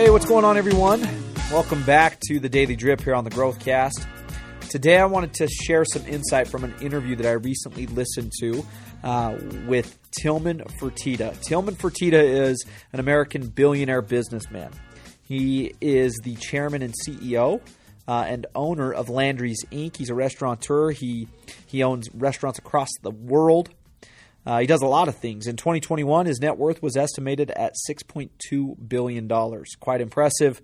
Hey, what's going on, everyone? Welcome back to the Daily Drip here on the Growthcast. Today, I wanted to share some insight from an interview that I recently listened to uh, with Tillman Fertitta. Tillman Fertitta is an American billionaire businessman. He is the chairman and CEO uh, and owner of Landry's Inc. He's a restaurateur. He he owns restaurants across the world. Uh, he does a lot of things. In 2021, his net worth was estimated at 6.2 billion dollars. Quite impressive.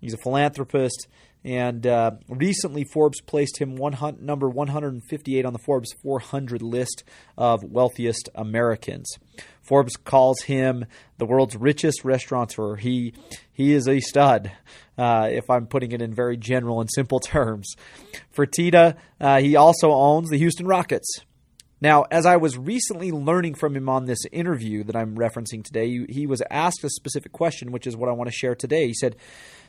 He's a philanthropist, and uh, recently Forbes placed him one, number 158 on the Forbes 400 list of wealthiest Americans. Forbes calls him the world's richest restaurateur. He he is a stud, uh, if I'm putting it in very general and simple terms. Fertitta, uh, he also owns the Houston Rockets. Now, as I was recently learning from him on this interview that I'm referencing today, he was asked a specific question, which is what I want to share today. He said,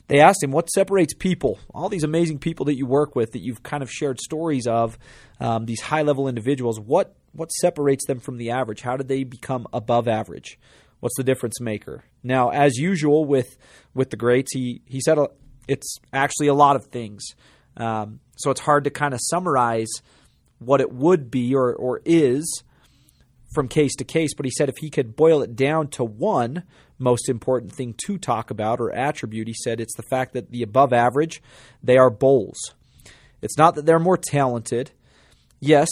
they asked him, What separates people, all these amazing people that you work with, that you've kind of shared stories of, um, these high level individuals, what, what separates them from the average? How did they become above average? What's the difference maker? Now, as usual with, with the greats, he, he said it's actually a lot of things. Um, so it's hard to kind of summarize what it would be or, or is from case to case, but he said if he could boil it down to one most important thing to talk about or attribute, he said it's the fact that the above average, they are bowls. It's not that they're more talented. Yes,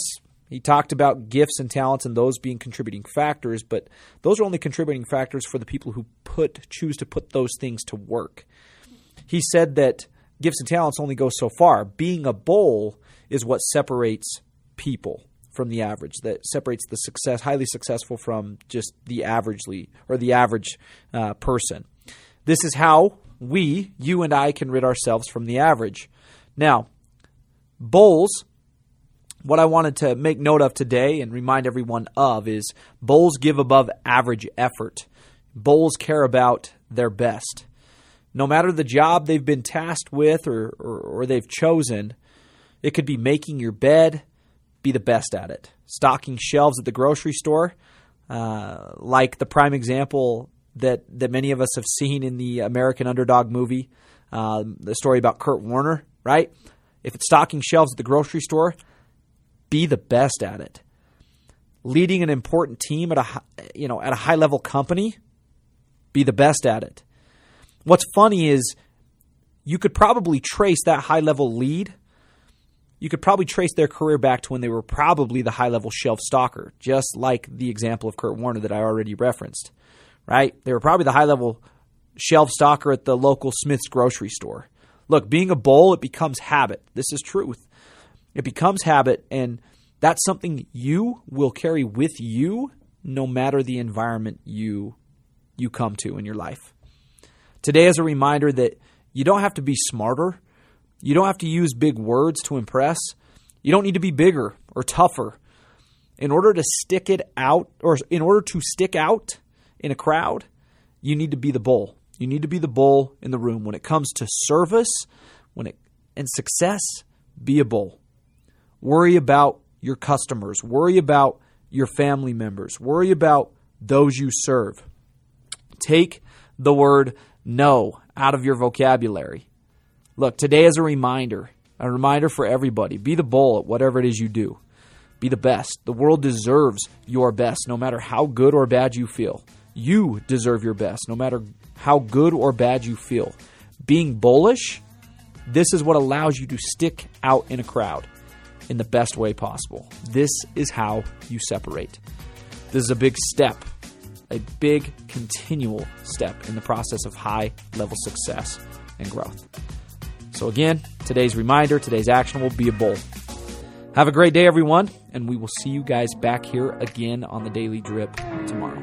he talked about gifts and talents and those being contributing factors, but those are only contributing factors for the people who put choose to put those things to work. He said that gifts and talents only go so far. Being a bowl is what separates people from the average that separates the success highly successful from just the averagely or the average uh, person. This is how we you and i can rid ourselves from the average. Now bowls what i wanted to make note of today and remind everyone of is bowls give above average effort. Bowls care about their best. No matter the job they've been tasked with or, or, or they've chosen it could be making your bed be the best at it. Stocking shelves at the grocery store, uh, like the prime example that, that many of us have seen in the American Underdog movie, uh, the story about Kurt Warner, right? If it's stocking shelves at the grocery store, be the best at it. Leading an important team at a you know at a high level company, be the best at it. What's funny is you could probably trace that high level lead you could probably trace their career back to when they were probably the high level shelf stocker, just like the example of Kurt Warner that I already referenced, right? They were probably the high level shelf stocker at the local Smith's grocery store. Look, being a bull, it becomes habit. This is truth. It becomes habit, and that's something you will carry with you no matter the environment you you come to in your life. Today is a reminder that you don't have to be smarter you don't have to use big words to impress. You don't need to be bigger or tougher. In order to stick it out, or in order to stick out in a crowd, you need to be the bull. You need to be the bull in the room. When it comes to service, when it and success, be a bull. Worry about your customers. Worry about your family members. Worry about those you serve. Take the word no out of your vocabulary. Look, today is a reminder, a reminder for everybody. Be the bull at whatever it is you do. Be the best. The world deserves your best, no matter how good or bad you feel. You deserve your best, no matter how good or bad you feel. Being bullish, this is what allows you to stick out in a crowd in the best way possible. This is how you separate. This is a big step, a big continual step in the process of high level success and growth. So, again, today's reminder, today's action will be a bowl. Have a great day, everyone, and we will see you guys back here again on the Daily Drip tomorrow.